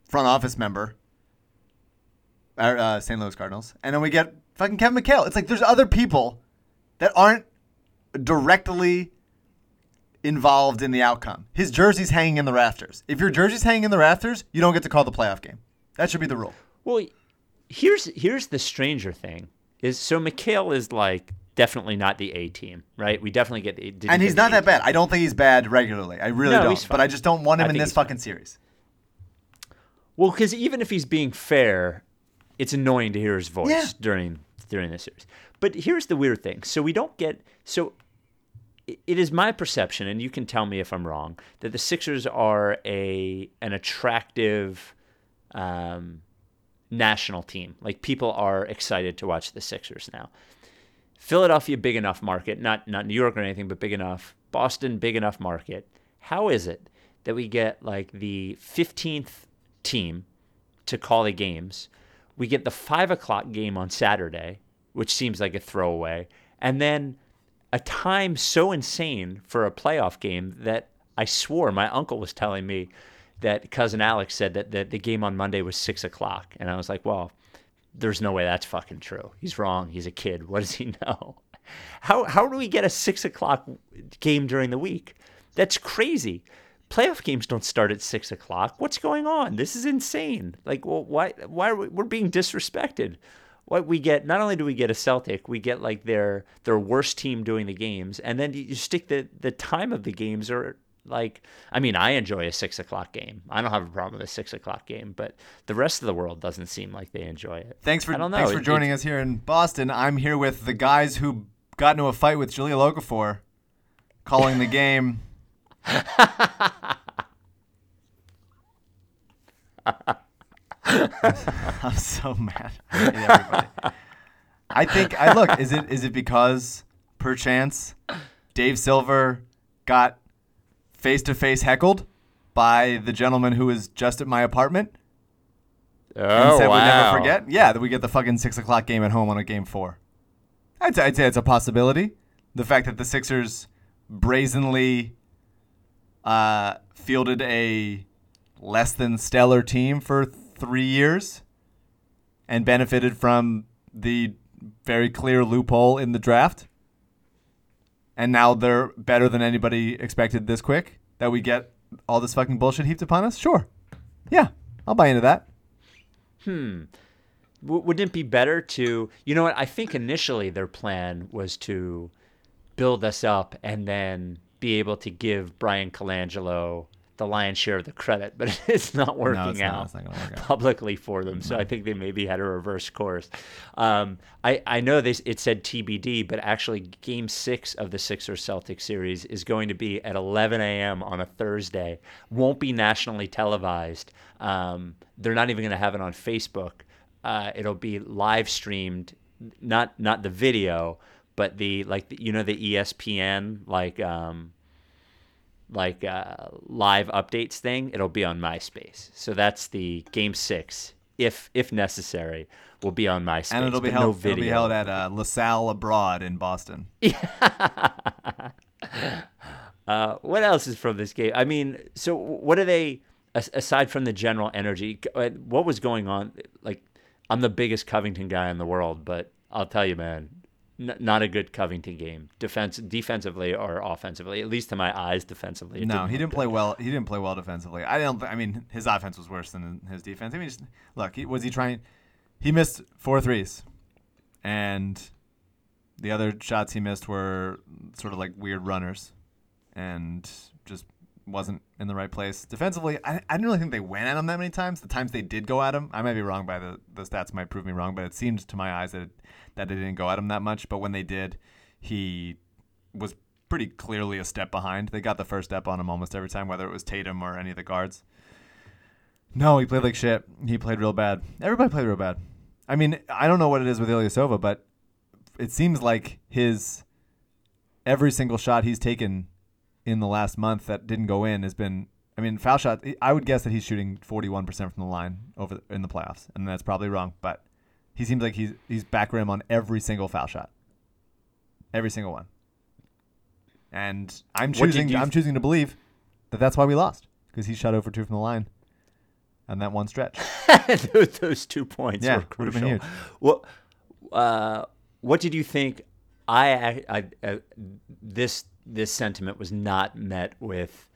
front office member, uh, uh, St. Louis Cardinals, and then we get fucking Kevin McHale. It's like there's other people that aren't directly involved in the outcome. His jersey's hanging in the rafters. If your jersey's hanging in the rafters, you don't get to call the playoff game. That should be the rule. Well, here's here's the stranger thing is so McHale is like definitely not the A team, right? We definitely get the And he's not that bad. I don't think he's bad regularly. I really No, don't. But. I just don't want him I in this he's fine. fucking series. Well, because even if he's being fair, it's annoying to hear his voice Yeah. during during the series. But here's the weird thing: so we don't get so. It is my perception, and you can tell me if I'm wrong, that the Sixers are a an attractive um, national team. Like people are excited to watch the Sixers now. Philadelphia, big enough market, not not New York or anything, but big enough. Boston, big enough market. How is it that we get like the 15th team to call the games? We get the five o'clock game on Saturday, which seems like a throwaway, and then a time so insane for a playoff game that I swore my uncle was telling me that cousin Alex said that the, the game on Monday was six o'clock, and I was like, well, there's no way that's fucking true. He's wrong. He's a kid. What does he know? How how do we get a six o'clock game during the week? That's crazy. Playoff games don't start at six o'clock. What's going on? This is insane. Like, well, why why are we, we're being disrespected? What we get? Not only do we get a Celtic, we get like their their worst team doing the games, and then you, stick the the time of the games or like I mean, I enjoy a six o'clock game. I don't have a problem with a six o'clock game, but the rest of the world doesn't seem like they enjoy it. Thanks for I don't know. thanks for It- joining us here in Boston. I'm here with the guys who got into a fight with Jahlil Okafor, calling the game. I'm so mad. I everybody. I think I look. Is it is it because perchance Dave Silver got face to face heckled by the gentleman who was just at my apartment? Oh and said wow! we never forget. Yeah, that we get the fucking six o'clock game at home on a game four. I'd say, I'd say it's a possibility. The fact that the Sixers brazenly uh, fielded a less than stellar team for three years and benefited from the very clear loophole in the draft. And now they're better than anybody expected this quick. That we get all this fucking bullshit heaped upon us? Sure. Yeah, I'll buy into that. Hmm. W- wouldn't it be better to you know what i think initially their plan was to build us up and then be able to give bryan colangelo the lion's share of the credit, but it's not working it's not. out It's not gonna work out. publicly for them. So I think they maybe had a reverse course. Um, I I know this it said TBD, but actually Game Six of the Sixers Celtics series is going to be at 11 a.m. on a Thursday. Won't be nationally televised. Um, they're not even going to have it on Facebook. Uh, it'll be live streamed, not not the video, but the like the, you know the ESPN like. Um, like uh, live updates thing, it'll be on MySpace. So that's the game six, if if necessary, will be on MySpace. and it'll be held. no it'll be held at uh, LaSalle Abroad in Boston. Uh, what else is from this game? I mean, so what are they aside from the general energy? uh, What was going on? Like, I'm the biggest Covington guy in the world, but I'll tell you, man, n- not a good Covington game, defense, defensively or offensively. At least to my eyes, defensively. No, didn't he didn't good. play well. He didn't play well defensively. I don't. I mean, his offense was worse than his defense. I mean, just, look, he, was he trying? He missed four threes, and the other shots he missed were sort of like weird runners, and just wasn't in the right place defensively. I, I didn't really think they went at him that many times. The times they did go at him, I might be wrong by the the stats might prove me wrong, but it seemed to my eyes that it, that they didn't go at him that much. But when they did, he was pretty clearly a step behind. They got the first step on him almost every time, whether it was Tatum or any of the guards. No, he played like shit. He played real bad. Everybody played real bad. I mean, I don't know what it is with Ilyasova, but it seems like his every single shot he's taken in the last month that didn't go in has been. I mean, foul shot. I would guess that he's shooting 41% from the line over in the playoffs, and that's probably wrong. But he seems like he's he's back rim on every single foul shot, every single one. And I'm choosing I'm choosing to believe that that's why we lost because he shot over two from the line, on that one stretch. those, those two points Yeah, were crucial. What uh, what did you think? I, I, uh, this this sentiment was not met with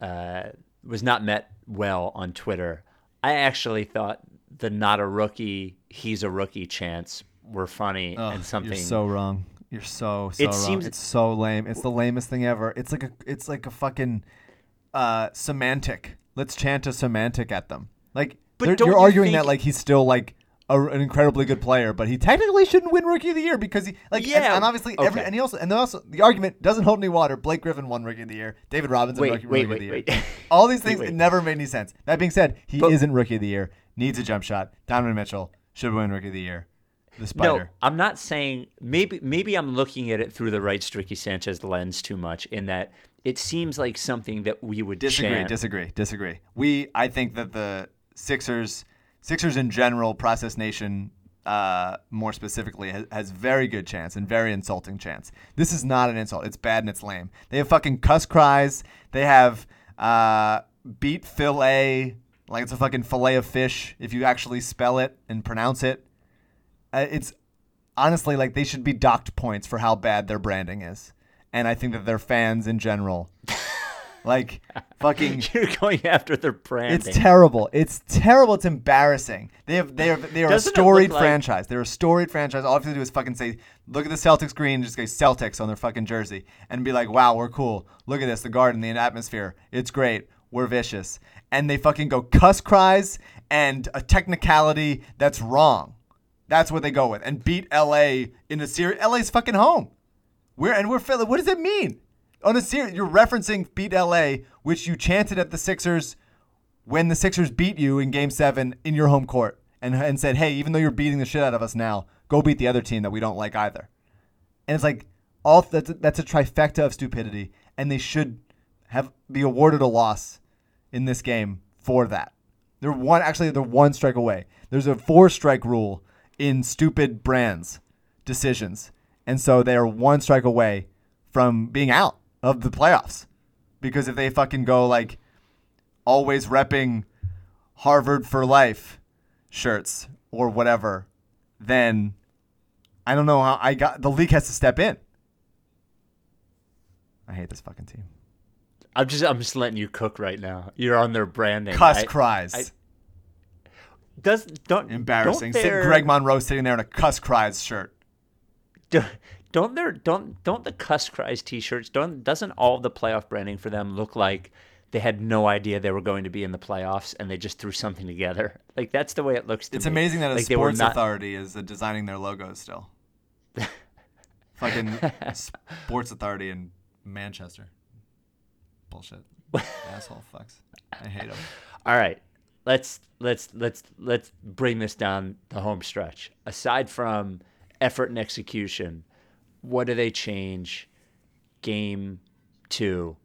uh, was not met well on Twitter. I actually thought the not a rookie, he's a rookie chants were funny Ugh, and something. You're so wrong. You're so so It wrong. seems- it's so lame. It's the lamest thing ever. It's like a it's like a fucking uh, semantic. Let's chant a semantic at them. Like But you're you arguing that like he's still like a, an incredibly good player, but he technically shouldn't win Rookie of the Year because he like Yeah, and, obviously every and he also and also the argument doesn't hold any water. Blake Griffin won Rookie of the Year. David Robinson Wait, Rookie, wait, rookie of wait, the Year. All these things never made any sense. That being said, he But- isn't Rookie of the Year. Needs a jump shot. Donovan Mitchell should win Rookie of the Year. The spider. No, I'm not saying maybe maybe I'm looking at it through the Rights to Ricky Sanchez lens too much in that it seems like something that we would Disagree, chant. disagree, disagree. We, I think that the Sixers, Sixers in general, Process Nation, uh, more specifically, has, has very good chance and very insulting chance. This is not an insult. It's bad and it's lame. They have fucking cuss cries. They have uh, beat fillet like it's a fucking fillet of fish if you actually spell it and pronounce it. Uh, it's honestly like they should be docked points for how bad their branding is. And I think that their fans in general, like fucking You're going after their branding. it's terrible. It's terrible. It's embarrassing. They have they are they are Doesn't a storied like- franchise. They're a storied franchise. All you have to do is fucking say, look at the Celtics green, just say Celtics on their fucking jersey, and be like, wow, we're cool. Look at this, the garden, the atmosphere. It's great. We're vicious. And they fucking go cuss cries and a technicality that's wrong. That's what they go with. And beat LA in a series. LA's fucking home. We're and we're Philly. What does it mean? On a series, you're referencing beat LA, which you chanted at the Sixers when the Sixers beat you in Game Seven in your home court, and and said, "Hey, even though you're beating the shit out of us now, go beat the other team that we don't like either." And it's like all that's a, that's a trifecta of stupidity, and they should have be awarded a loss in this game for that. They're one actually they're one strike away. There's a four strike rule in stupid brands decisions. And so they are one strike away from being out of the playoffs. Because if they fucking go like always repping Harvard for life shirts or whatever, then I don't know how I got the league has to step in. I hate this fucking team. I'm just I'm just letting you cook right now. You're on their branding. Cuss I- cries. I- Does don't Embarrassing. Don't Sit Greg Monroe sitting there in a cuss cries shirt. do- don't their don't don't the cuss cries t-shirts don't doesn't all the playoff branding for them look like they had no idea they were going to be in the playoffs and they just threw something together. Like that's the way it looks to It's me. amazing that a like sports not- authority is uh, designing their logos still. Fucking sports authority in Manchester. Bullshit. Asshole fucks. I hate them. All right, let's let's let's let's bring this down the home stretch. Aside from effort and execution, what do they change game two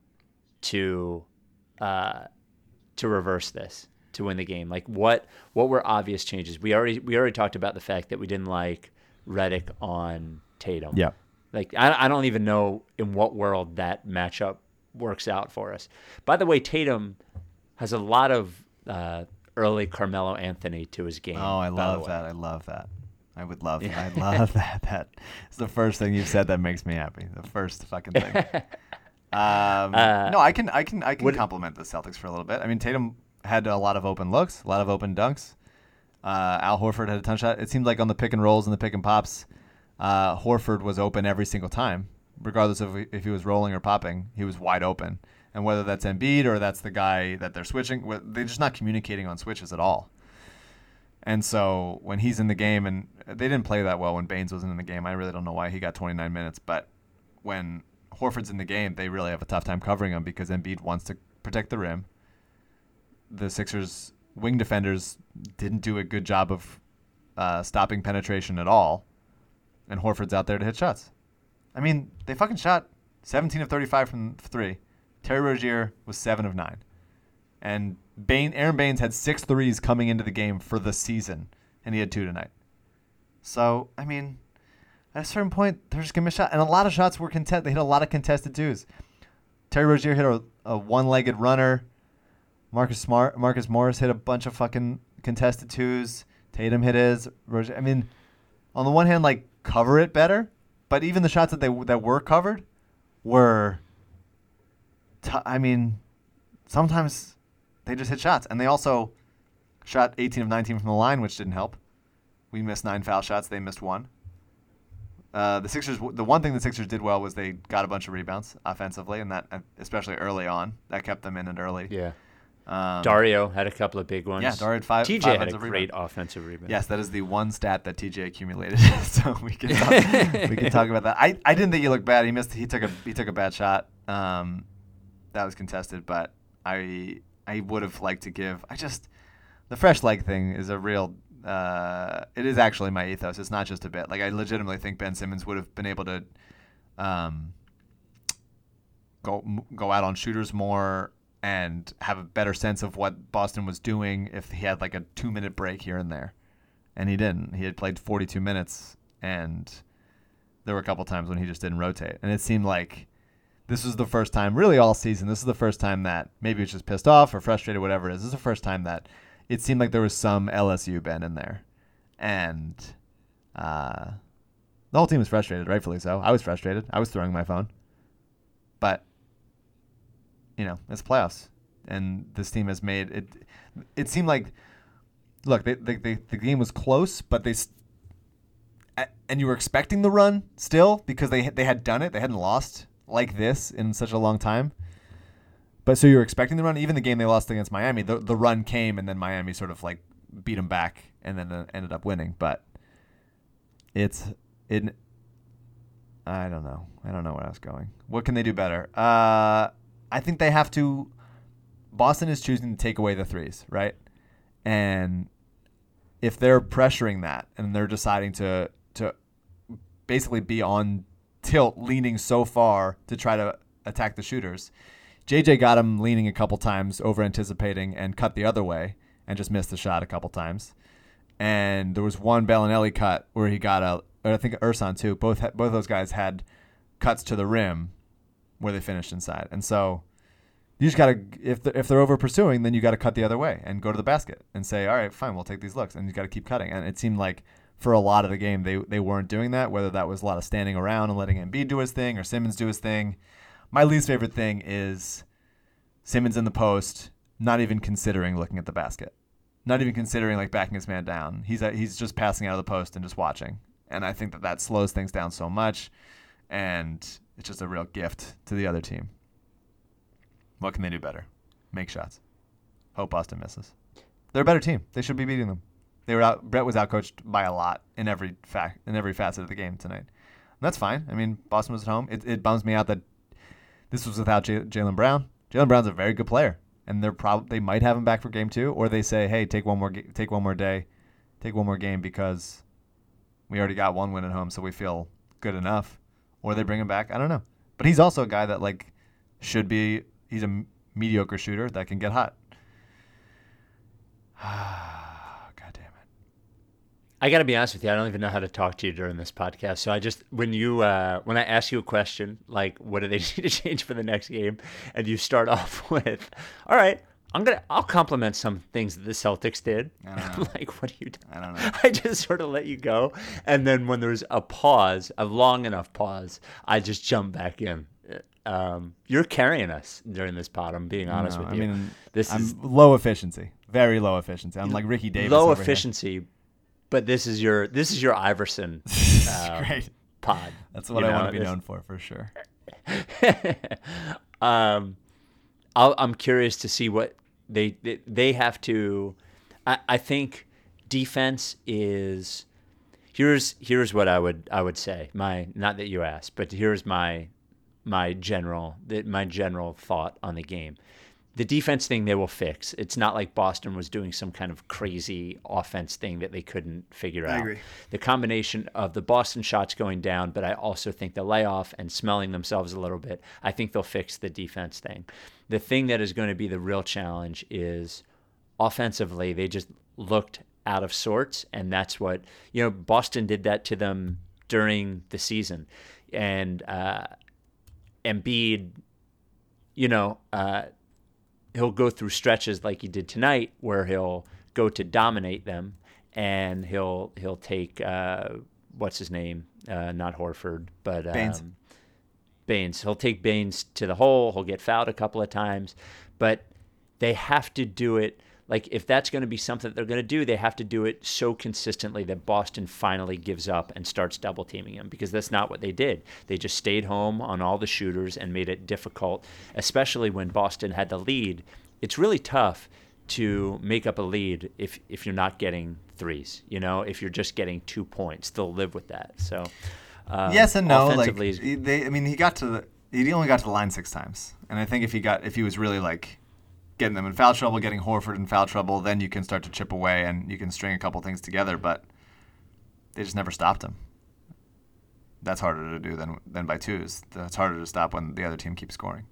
to uh, to reverse this to win the game? Like what what were obvious changes? We already we already talked about the fact that we didn't like Redick on Tatum. Yeah. Like I, I don't even know in what world that matchup works out for us. By the way, Tatum has a lot of uh, early Carmelo Anthony to his game. Oh, I love that. I love that. I would love that. I love that. That is the first thing you've said that makes me happy. The first fucking thing. um, no, I can I can I can Uh, would- compliment the Celtics for a little bit. I mean, Tatum had a lot of open looks, a lot of open dunks. Uh, Al Horford had a ton shot. It seemed like on the pick and rolls and the pick and pops, uh, Horford was open every single time, regardless of if he was rolling or popping. He was wide open, and whether that's Embiid or that's the guy that they're switching, they're just not communicating on switches at all. And so when he's in the game, and they didn't play that well when Baynes wasn't in the game. I really don't know why he got 29 minutes, but when Horford's in the game, they really have a tough time covering him because Embiid wants to protect the rim. The Sixers wing defenders didn't do a good job of uh, stopping penetration at all, and Horford's out there to hit shots. I mean, they fucking shot 17 of 35 from three. Terry Rozier was seven of nine, and Bain, Aron Baynes had six threes coming into the game for the season, and he had two tonight. So I mean, at a certain point, they're just gonna miss shot, and a lot of shots were contested. They hit a lot of contested twos. Terry Rozier hit a, a one-legged runner. Marcus Smart, Marcus Morris hit a bunch of fucking contested twos. Tatum hit his. Rozier, I mean, on the one hand, like cover it better, but even the shots that they that were covered were. T- I mean, sometimes they just hit shots, and they also shot 18 of 19 from the line, which didn't help. We missed nine foul shots. They missed one. Uh, the Sixers. The one thing the Sixers did well was they got a bunch of rebounds offensively, and that, especially early on, that kept them in it early. Yeah. Um, Dario had a couple of big ones. Yeah, Dario had five- TJ five had a great rebound. offensive rebound. Yes, that is the one stat that TJ accumulated. so we can talk, we can talk about that. I, I didn't think he looked bad. He missed. He took a he took a bad shot. Um, that was contested, but I I would have liked to give. I just the fresh leg thing is a real. Uh, it is actually my ethos. It's not just a bit. Like I legitimately think Ben Simmons would have been able to, um, go go out on shooters more and have a better sense of what Boston was doing if he had like a two minute break here and there, and he didn't. He had played 42 minutes, and there were a couple times when he just didn't rotate, and it seemed like this was the first time, really all season. This is the first time that maybe it's just pissed off or frustrated, whatever it is. This is the first time that it seemed like there was some LSU Ben in there, and uh, the whole team was frustrated, rightfully so. I was frustrated. I was throwing my phone, but you know, it's playoffs, and this team has made it. It seemed like, look, they, they, they, the game was close, but they, and you were expecting the run still because they they had done it. They hadn't lost like this in such a long time. But so you were expecting the run. Even the game they lost against Miami, the the run came, and then Miami sort of like beat them back, and then uh, ended up winning. But it's it. I don't know. I don't know where I was going. What can they do better? Uh, I think they have to. Boston is choosing to take away the threes, right? And if they're pressuring that and they're deciding to to basically be on tilt, leaning so far to try to attack the shooters, JJ got him leaning a couple times, over anticipating, and cut the other way, and just missed the shot a couple times. And there was one Belinelli cut where he got a, I think Ersan too. Both both those guys had cuts to the rim where they finished inside, and so you just gotta if they're, if they're over pursuing, then you got to cut the other way and go to the basket and say, all right, fine, we'll take these looks, and you got to keep cutting. And it seemed like for a lot of the game they they weren't doing that. Whether that was a lot of standing around and letting Embiid do his thing or Simmons do his thing. My least favorite thing is Simmons in the post, not even considering looking at the basket, not even considering like backing his man down. He's uh, he's just passing out of the post and just watching. And I think that that slows things down so much, and it's just a real gift to the other team. What can they do better? make shots. Hope Boston misses. They're a better team. They should be beating them. They were out. Brett was outcoached by a lot in every fact in every facet of the game tonight. And that's fine. I mean, Boston was at home. It, it bums me out that this was without J- Jaylen Brown. Jaylen Brown's a very good player, and they're prob- they might have him back for game two, or they say, hey, take one more ga- take one more day, take one more game because we already got one win at home, so we feel good enough, or they bring him back. I don't know, but he's also a guy that like should be. He's a mediocre shooter that can get hot. God damn it. I got to be honest with you. I don't even know how to talk to you during this podcast. So I just when you uh, when I ask you a question like what do they need to change for the next game, and you start off with, "All right, I'm gonna I'll compliment some things that the Celtics did." I don't I'm know. like, what are you? doing? I don't know. I just sort of let you go, and then when there's a pause, a long enough pause, I just jump back in. Um, you're carrying us during this pod. I'm being honest No, with I you. mean, this I'm is low efficiency, very low efficiency. I'm like Ricky Davis. low over here. efficiency, but this is your this is your Iverson um, Great. pod. That's what you I know, want to be known for, for sure. um, I'll, I'm curious to see what they they, have to. I, I think defense is here's here's what I would I would say. My not that you asked, but here's my my general that my general thought on the game. The defense thing they will fix. It's not like Boston was doing some kind of crazy offense thing that they couldn't figure out. agree. The combination of the Boston shots going down, but I also think the layoff and smelling themselves a little bit, I think they'll fix the defense thing. The thing that is going to be the real challenge is offensively, they just looked out of sorts, and that's what you know. Boston did that to them during the season, and uh, Embiid, you know, uh, he'll go through stretches like he did tonight, where he'll go to dominate them, and he'll he'll take uh, what's his name, uh, not Horford, but Baynes. Um, Baynes. He'll take Baynes to the hole. He'll get fouled a couple of times, but they have to do it. Like if that's going to be something that they're going to do, they have to do it so consistently that Boston finally gives up and starts double teaming him because that's not what they did. They just stayed home on all the shooters and made it difficult, especially when Boston had the lead. It's really tough to make up a lead if if you're not getting threes. You know, if you're just getting two points, they'll live with that. So. Um, yes and no. Like offensively is- he- they, I mean, he got to the. He only got to the line six times, and I think if he got, if he was really like getting them in foul trouble, getting Horford in foul trouble, then you can start to chip away and you can string a couple things together. But they just never stopped him. That's harder to do than than by twos. That's harder to stop when the other team keeps scoring.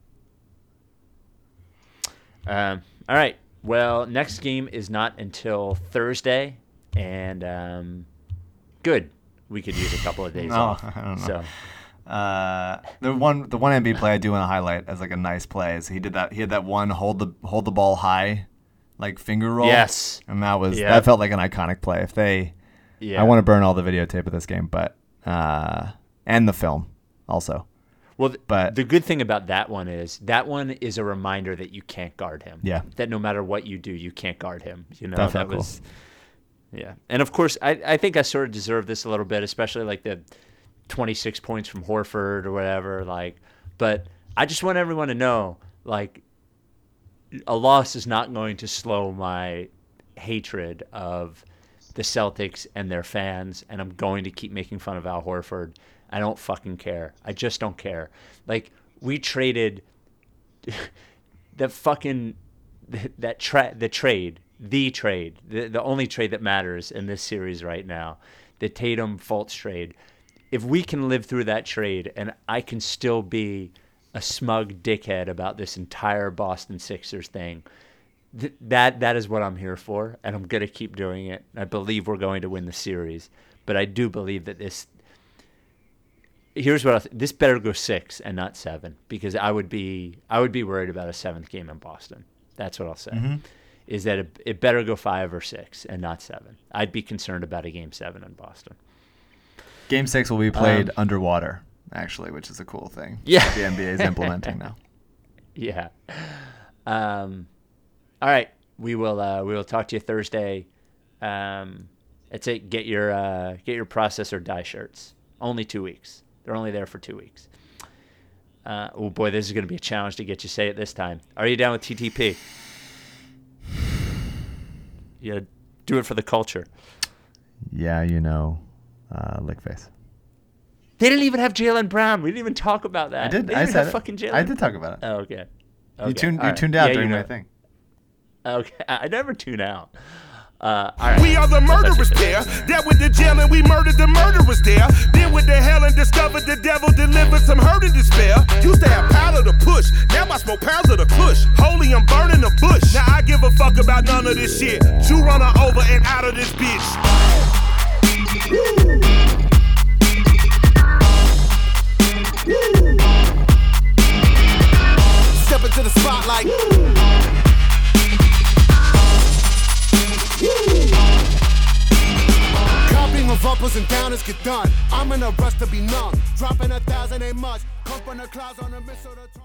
Um, all right. Well, next game is not until Thursday, and um, good. We could use a couple of days No, off. I don't know. So Uh, the one the one Embiid play I do want to highlight as like a nice play is he did that he had that one hold the hold the ball high, like finger roll. Yes. and that was Yeah. that felt like an iconic play. If they, yeah. I want to burn all the videotape of this game, but uh, and the film also. Well, th- but- the good thing about that one is that one is a reminder that you can't guard him. Yeah. That no matter what you do, you can't guard him. You know That that, felt cool. was. Yeah, and of course, I I think I sort of deserve this a little bit, especially like the twenty six points from Horford or whatever. Like, but I just want everyone to know, like, a loss is not going to slow my hatred of the Celtics and their fans, and I'm going to keep making fun of Al Horford. I don't fucking care. I just don't care. Like we traded the fucking that tra- the trade, the trade, the, the only trade that matters in this series right now, the Tatum Fultz trade. If we can live through that trade, and I can still be a smug dickhead about this entire Boston Sixers thing, th- that that is what I'm here for, and I'm gonna keep doing it. I believe we're going to win the series, but I do believe that this. Here's what I th- this better go six and not seven because I would be I would be worried about a seventh game in Boston. That's what I'll say. Mm-hmm. Is that it, it better go five or six and not seven? I'd be concerned about a game seven in Boston. Game six will be played Um, underwater, actually, which is a cool thing. Yeah. the NBA is implementing now. Yeah. Um, all right. We will uh, we will talk to you Thursday. Um, that's it. Get your uh, get your Process Or Die shirts. Only two weeks. They're only there for two weeks. Uh, oh boy, this is going to be a challenge to get you to say it this time. Are you down with TTP? You gotta do it for the culture. Yeah, you know, uh, lick face. They didn't even have Jaylen Brown. We didn't even talk about that. I did. They I didn't said have it. fucking Jaylen. I did talk about it. Oh, okay. you tuned. all You right. tuned out Yeah, during you my thing. Okay, I never tune out. Uh, all right. We are the That's murderers it. there. That with the jail and we murdered the murderers there. Then with the hell and discovered the devil delivered some hurt and despair. Used to have powder to push. Now I smoke pounds of the kush. Holy, I'm burning the bush. Now I give a fuck about none of this shit. You run her over and out of this bitch. Step into the spotlight. Copying of uppers and downers get done. I'm in a rush to be numb. Dropping a thousand ain't much. From the clouds on a missile to.